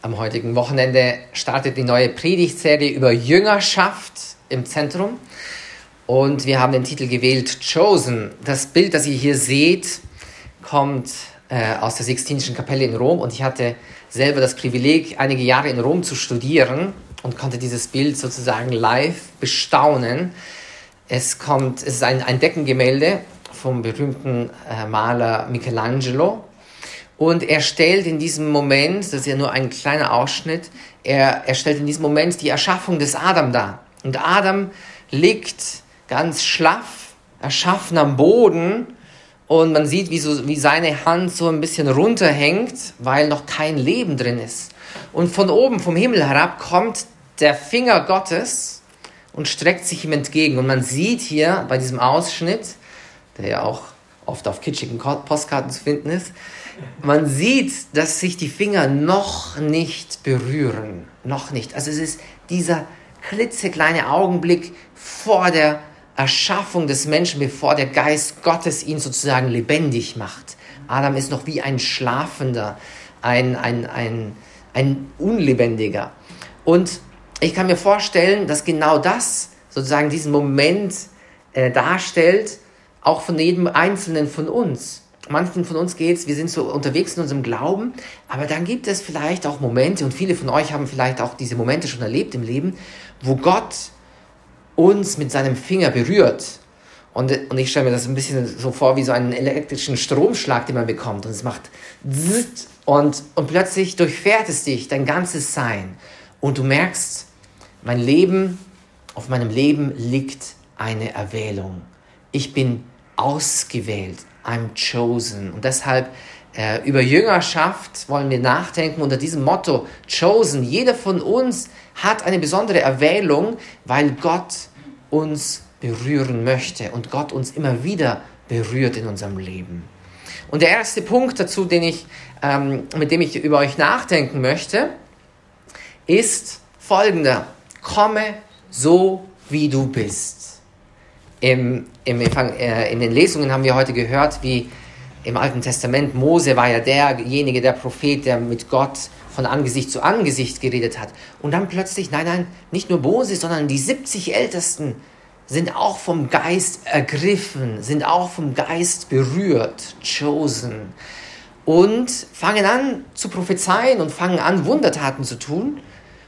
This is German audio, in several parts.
Am heutigen Wochenende startet die neue Predigtserie über Jüngerschaft im Zentrum. Und wir haben den Titel gewählt Chosen. Das Bild, das ihr hier seht, kommt äh, aus der Sixtinischen Kapelle in Rom. Und ich hatte selber das Privileg, einige Jahre in Rom zu studieren und konnte dieses Bild sozusagen live bestaunen. Es, kommt, es ist ein, ein Deckengemälde vom berühmten äh, Maler Michelangelo und er stellt in diesem Moment, das ist ja nur ein kleiner Ausschnitt, er, er stellt in diesem Moment die Erschaffung des Adam dar. Und Adam liegt ganz schlaff, erschaffen am Boden und man sieht, wie, so, wie seine Hand so ein bisschen runterhängt, weil noch kein Leben drin ist. Und von oben, vom Himmel herab, kommt der Finger Gottes und streckt sich ihm entgegen. Und man sieht hier bei diesem Ausschnitt, der ja auch oft auf kitschigen Postkarten zu finden ist, man sieht, dass sich die Finger noch nicht berühren. Noch nicht. Also es ist dieser klitzekleine Augenblick vor der Erschaffung des Menschen, bevor der Geist Gottes ihn sozusagen lebendig macht. Adam ist noch wie ein Schlafender, ein, ein, ein, ein Unlebendiger. Und ich kann mir vorstellen, dass genau das sozusagen diesen Moment äh, darstellt, auch von jedem Einzelnen von uns manchen von uns geht's, wir sind so unterwegs in unserem Glauben, aber dann gibt es vielleicht auch Momente, und viele von euch haben vielleicht auch diese Momente schon erlebt im Leben, wo Gott uns mit seinem Finger berührt. Und, und ich stelle mir das ein bisschen so vor wie so einen elektrischen Stromschlag, den man bekommt. Und es macht und, und plötzlich durchfährt es dich, dein ganzes Sein. Und du merkst, mein Leben, auf meinem Leben liegt eine Erwählung. Ich bin ausgewählt. I'm chosen. Und deshalb äh, über Jüngerschaft wollen wir nachdenken unter diesem Motto chosen. Jeder von uns hat eine besondere Erwählung, weil Gott uns berühren möchte und Gott uns immer wieder berührt in unserem Leben. Und der erste Punkt dazu, den ich, ähm, mit dem ich über euch nachdenken möchte, ist folgender. Komme so, wie du bist. Im, im, äh, in den Lesungen haben wir heute gehört, wie im Alten Testament Mose war ja derjenige, der Prophet, der mit Gott von Angesicht zu Angesicht geredet hat. Und dann plötzlich, nein, nein, nicht nur Mose, sondern die 70 Ältesten sind auch vom Geist ergriffen, sind auch vom Geist berührt, chosen. Und fangen an zu prophezeien und fangen an, Wundertaten zu tun.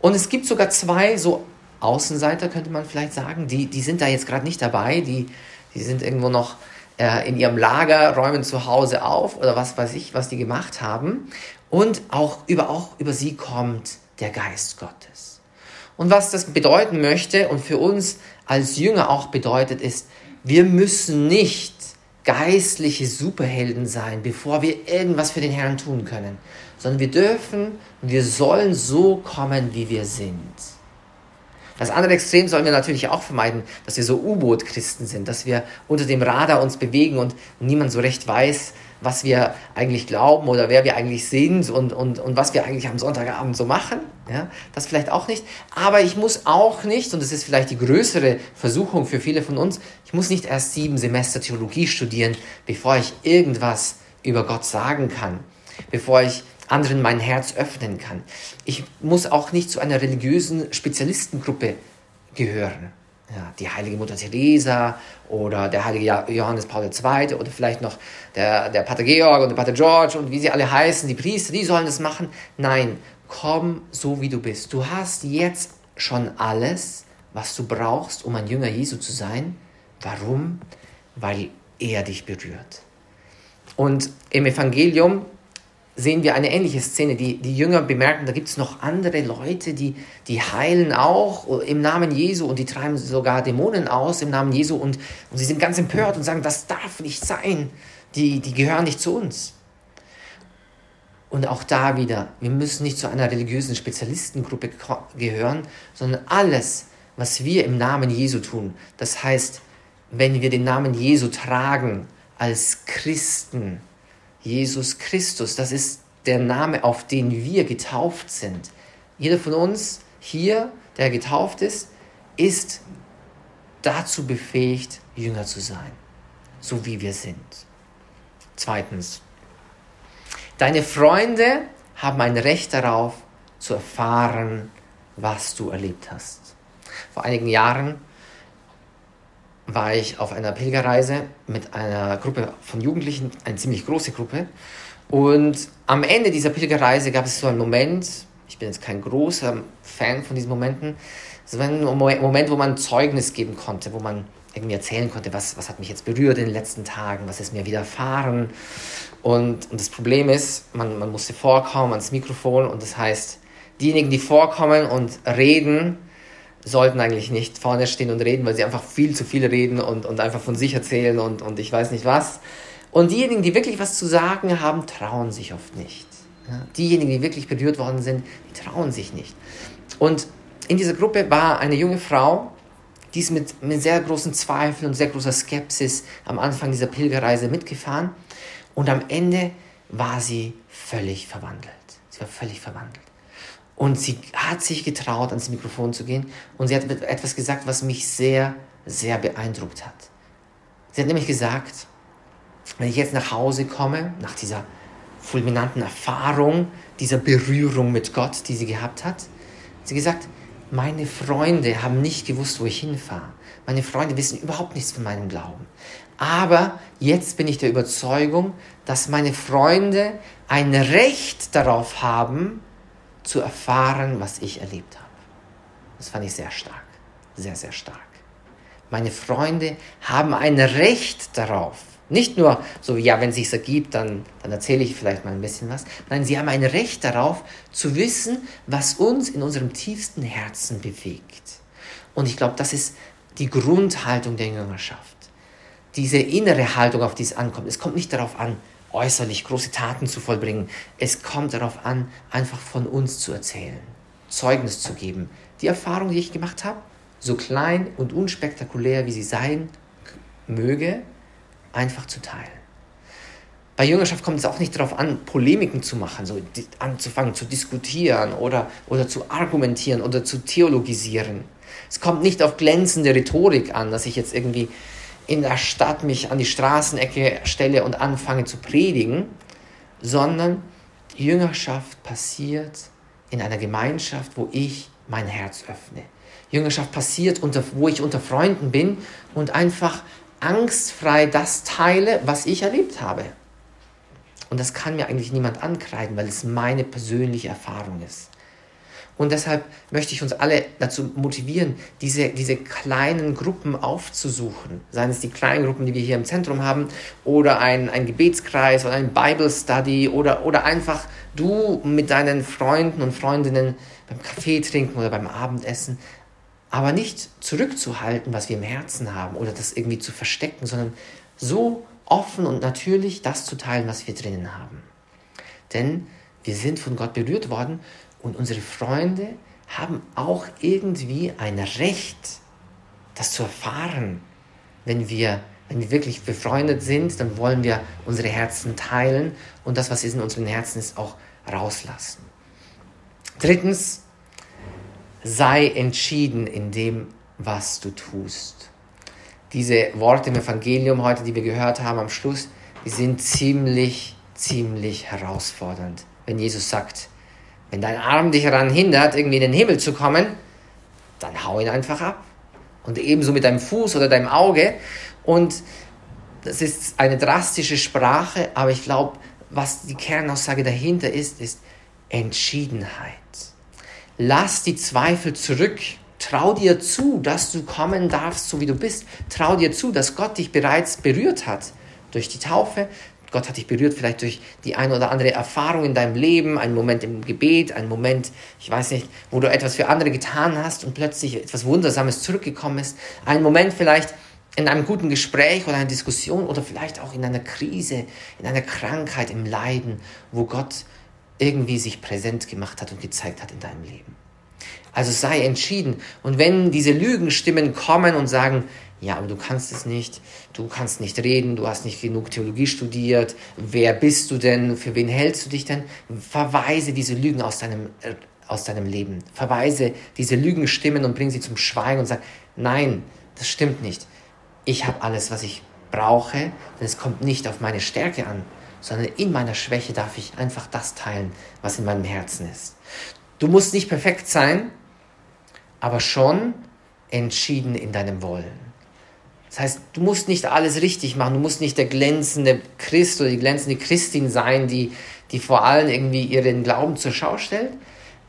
Und es gibt sogar zwei so Außenseiter, könnte man vielleicht sagen. Die, die sind da jetzt gerade nicht dabei, die, die sind irgendwo noch äh, in ihrem Lager, räumen zu Hause auf oder was weiß ich, was die gemacht haben. Und auch über, auch über sie kommt der Geist Gottes. Und was das bedeuten möchte und für uns als Jünger auch bedeutet, ist, wir müssen nicht geistliche Superhelden sein, bevor wir irgendwas für den Herrn tun können, sondern wir dürfen, wir sollen so kommen, wie wir sind. Das andere Extrem sollen wir natürlich auch vermeiden, dass wir so U-Boot-Christen sind, dass wir unter dem Radar uns bewegen und niemand so recht weiß, was wir eigentlich glauben oder wer wir eigentlich sind und, und, und was wir eigentlich am Sonntagabend so machen. Ja, das vielleicht auch nicht. Aber ich muss auch nicht, und das ist vielleicht die größere Versuchung für viele von uns, ich muss nicht erst sieben Semester Theologie studieren, bevor ich irgendwas über Gott sagen kann, bevor ich anderen mein Herz öffnen kann. Ich muss auch nicht zu einer religiösen Spezialistengruppe gehören. Ja, die heilige Mutter Teresa oder der heilige Johannes Paul II. oder vielleicht noch der, der Pater Georg und der Pater George und wie sie alle heißen, die Priester, die sollen das machen. Nein, komm so wie du bist. Du hast jetzt schon alles, was du brauchst, um ein Jünger Jesu zu sein. Warum? Weil er dich berührt. Und im Evangelium sehen wir eine ähnliche Szene. Die, die Jünger bemerken, da gibt es noch andere Leute, die, die heilen auch im Namen Jesu und die treiben sogar Dämonen aus im Namen Jesu und, und sie sind ganz empört und sagen, das darf nicht sein. Die, die gehören nicht zu uns. Und auch da wieder, wir müssen nicht zu einer religiösen Spezialistengruppe gehören, sondern alles, was wir im Namen Jesu tun, das heißt, wenn wir den Namen Jesu tragen als Christen, Jesus Christus. Das ist der Name, auf den wir getauft sind. Jeder von uns hier, der getauft ist, ist dazu befähigt, Jünger zu sein, so wie wir sind. Zweitens, deine Freunde haben ein Recht darauf, zu erfahren, was du erlebt hast. Vor einigen Jahren war ich auf einer Pilgerreise mit einer Gruppe von Jugendlichen, eine ziemlich große Gruppe. Und am Ende dieser Pilgerreise gab es so einen Moment, ich bin jetzt kein großer Fan von diesen Momenten, es war ein Moment, wo man Zeugnis geben konnte, wo man irgendwie erzählen konnte, was, was hat mich jetzt berührt in den letzten Tagen, was ist mir widerfahren. Und, und das Problem ist, man, man musste vorkommen ans Mikrofon und das heißt, diejenigen, die vorkommen und reden, sollten eigentlich nicht vorne stehen und reden, weil sie einfach viel zu viel reden und, und einfach von sich erzählen und, und ich weiß nicht was. Und diejenigen, die wirklich was zu sagen haben, trauen sich oft nicht. Ja? Diejenigen, die wirklich berührt worden sind, die trauen sich nicht. Und in dieser Gruppe war eine junge Frau, die ist mit, mit sehr großen Zweifeln und sehr großer Skepsis am Anfang dieser Pilgerreise mitgefahren. Und am Ende war sie völlig verwandelt. Sie war völlig verwandelt. Und sie hat sich getraut, ans Mikrofon zu gehen. Und sie hat etwas gesagt, was mich sehr, sehr beeindruckt hat. Sie hat nämlich gesagt, wenn ich jetzt nach Hause komme, nach dieser fulminanten Erfahrung, dieser Berührung mit Gott, die sie gehabt hat, hat sie gesagt, meine Freunde haben nicht gewusst, wo ich hinfahre. Meine Freunde wissen überhaupt nichts von meinem Glauben. Aber jetzt bin ich der Überzeugung, dass meine Freunde ein Recht darauf haben, zu erfahren, was ich erlebt habe. Das fand ich sehr stark. Sehr, sehr stark. Meine Freunde haben ein Recht darauf. Nicht nur so, ja, wenn es sich ergibt, dann, dann erzähle ich vielleicht mal ein bisschen was. Nein, sie haben ein Recht darauf, zu wissen, was uns in unserem tiefsten Herzen bewegt. Und ich glaube, das ist die Grundhaltung der Jüngerschaft. Diese innere Haltung, auf die es ankommt. Es kommt nicht darauf an, äußerlich große Taten zu vollbringen. Es kommt darauf an, einfach von uns zu erzählen, Zeugnis zu geben. Die Erfahrung, die ich gemacht habe, so klein und unspektakulär wie sie sein möge, einfach zu teilen. Bei Jüngerschaft kommt es auch nicht darauf an, Polemiken zu machen, so anzufangen zu diskutieren oder, oder zu argumentieren oder zu theologisieren. Es kommt nicht auf glänzende Rhetorik an, dass ich jetzt irgendwie in der Stadt mich an die Straßenecke stelle und anfange zu predigen, sondern Jüngerschaft passiert in einer Gemeinschaft, wo ich mein Herz öffne. Jüngerschaft passiert, unter, wo ich unter Freunden bin und einfach angstfrei das teile, was ich erlebt habe. Und das kann mir eigentlich niemand ankreiden, weil es meine persönliche Erfahrung ist. Und deshalb möchte ich uns alle dazu motivieren, diese, diese kleinen Gruppen aufzusuchen. Seien es die kleinen Gruppen, die wir hier im Zentrum haben, oder ein, ein Gebetskreis oder ein Bible Study oder, oder einfach du mit deinen Freunden und Freundinnen beim Kaffee trinken oder beim Abendessen aber nicht zurückzuhalten, was wir im Herzen haben oder das irgendwie zu verstecken, sondern so offen und natürlich das zu teilen, was wir drinnen haben. Denn wir sind von Gott berührt worden und unsere Freunde haben auch irgendwie ein Recht, das zu erfahren. Wenn wir, wenn wir wirklich befreundet sind, dann wollen wir unsere Herzen teilen und das, was in unseren Herzen ist, auch rauslassen. Drittens, sei entschieden in dem, was du tust. Diese Worte im Evangelium heute, die wir gehört haben am Schluss, die sind ziemlich, ziemlich herausfordernd. Wenn Jesus sagt, wenn dein Arm dich daran hindert, irgendwie in den Himmel zu kommen, dann hau ihn einfach ab. Und ebenso mit deinem Fuß oder deinem Auge. Und das ist eine drastische Sprache, aber ich glaube, was die Kernaussage dahinter ist, ist Entschiedenheit. Lass die Zweifel zurück. Trau dir zu, dass du kommen darfst, so wie du bist. Trau dir zu, dass Gott dich bereits berührt hat durch die Taufe. Gott hat dich berührt vielleicht durch die eine oder andere Erfahrung in deinem Leben, einen Moment im Gebet, einen Moment, ich weiß nicht, wo du etwas für andere getan hast und plötzlich etwas Wundersames zurückgekommen ist. Einen Moment vielleicht in einem guten Gespräch oder einer Diskussion oder vielleicht auch in einer Krise, in einer Krankheit, im Leiden, wo Gott irgendwie sich präsent gemacht hat und gezeigt hat in deinem Leben. Also sei entschieden. Und wenn diese Lügenstimmen kommen und sagen, ja, aber du kannst es nicht, du kannst nicht reden, du hast nicht genug Theologie studiert, wer bist du denn, für wen hältst du dich denn? Verweise diese Lügen aus deinem, äh, aus deinem Leben. Verweise diese Lügenstimmen und bring sie zum Schweigen und sag, nein, das stimmt nicht. Ich habe alles, was ich brauche, denn es kommt nicht auf meine Stärke an, sondern in meiner Schwäche darf ich einfach das teilen, was in meinem Herzen ist. Du musst nicht perfekt sein, aber schon entschieden in deinem Wollen. Das heißt, du musst nicht alles richtig machen, du musst nicht der glänzende Christ oder die glänzende Christin sein, die, die vor allem irgendwie ihren Glauben zur Schau stellt.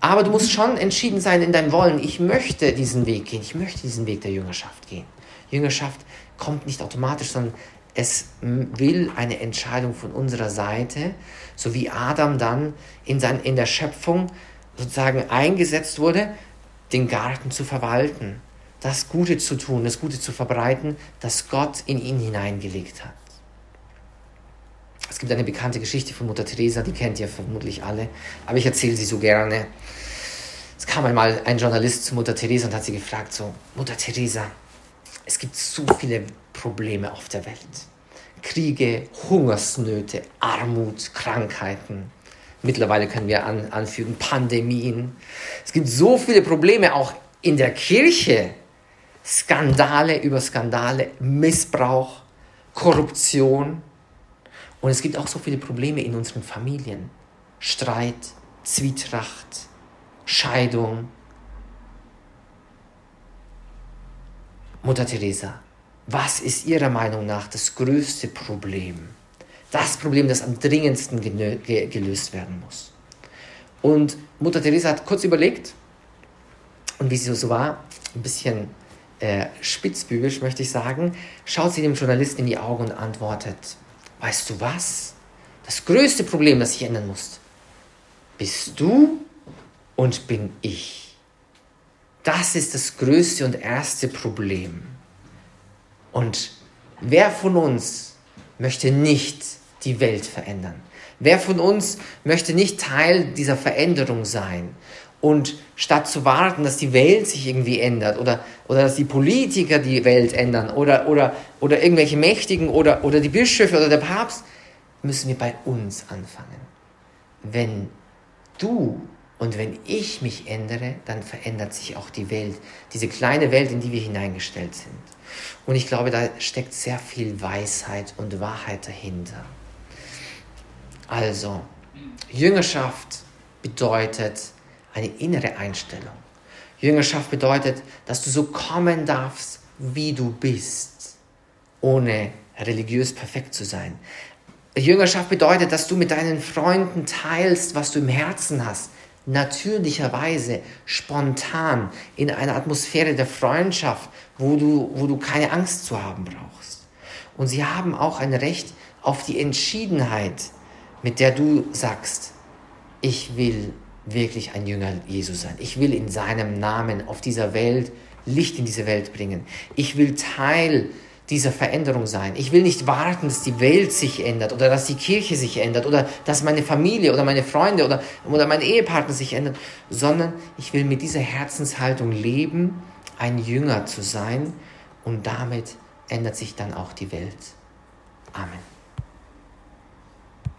Aber du musst schon entschieden sein in deinem Wollen. Ich möchte diesen Weg gehen. Ich möchte diesen Weg der Jüngerschaft gehen. Jüngerschaft kommt nicht automatisch, sondern es will eine Entscheidung von unserer Seite, so wie Adam dann in, sein, in der Schöpfung sozusagen eingesetzt wurde, den Garten zu verwalten das Gute zu tun, das Gute zu verbreiten, das Gott in ihn hineingelegt hat. Es gibt eine bekannte Geschichte von Mutter Teresa, die kennt ihr vermutlich alle, aber ich erzähle sie so gerne. Es kam einmal ein Journalist zu Mutter Teresa und hat sie gefragt, so, Mutter Teresa, es gibt so viele Probleme auf der Welt. Kriege, Hungersnöte, Armut, Krankheiten. Mittlerweile können wir an, anfügen Pandemien. Es gibt so viele Probleme auch in der Kirche. Skandale über Skandale, Missbrauch, Korruption. Und es gibt auch so viele Probleme in unseren Familien. Streit, Zwietracht, Scheidung. Mutter Teresa, was ist Ihrer Meinung nach das größte Problem? Das Problem, das am dringendsten gelöst werden muss. Und Mutter Teresa hat kurz überlegt und wie sie so war, ein bisschen äh, spitzbübisch möchte ich sagen, schaut sie dem Journalisten in die Augen und antwortet, weißt du was? Das größte Problem, das sich ändern muss, bist du und bin ich. Das ist das größte und erste Problem. Und wer von uns möchte nicht die Welt verändern? Wer von uns möchte nicht Teil dieser Veränderung sein? Und statt zu warten, dass die Welt sich irgendwie ändert oder, oder dass die Politiker die Welt ändern oder, oder, oder irgendwelche Mächtigen oder, oder die Bischöfe oder der Papst, müssen wir bei uns anfangen. Wenn du und wenn ich mich ändere, dann verändert sich auch die Welt, diese kleine Welt, in die wir hineingestellt sind. Und ich glaube, da steckt sehr viel Weisheit und Wahrheit dahinter. Also, Jüngerschaft bedeutet, eine innere Einstellung. Jüngerschaft bedeutet, dass du so kommen darfst, wie du bist, ohne religiös perfekt zu sein. Jüngerschaft bedeutet, dass du mit deinen Freunden teilst, was du im Herzen hast, natürlicherweise, spontan, in einer Atmosphäre der Freundschaft, wo du, wo du keine Angst zu haben brauchst. Und sie haben auch ein Recht auf die Entschiedenheit, mit der du sagst, ich will wirklich ein Jünger Jesu sein. Ich will in seinem Namen auf dieser Welt Licht in diese Welt bringen. Ich will Teil dieser Veränderung sein. Ich will nicht warten, dass die Welt sich ändert oder dass die Kirche sich ändert oder dass meine Familie oder meine Freunde oder, oder mein Ehepartner sich ändert, sondern ich will mit dieser Herzenshaltung leben, ein Jünger zu sein und damit ändert sich dann auch die Welt. Amen.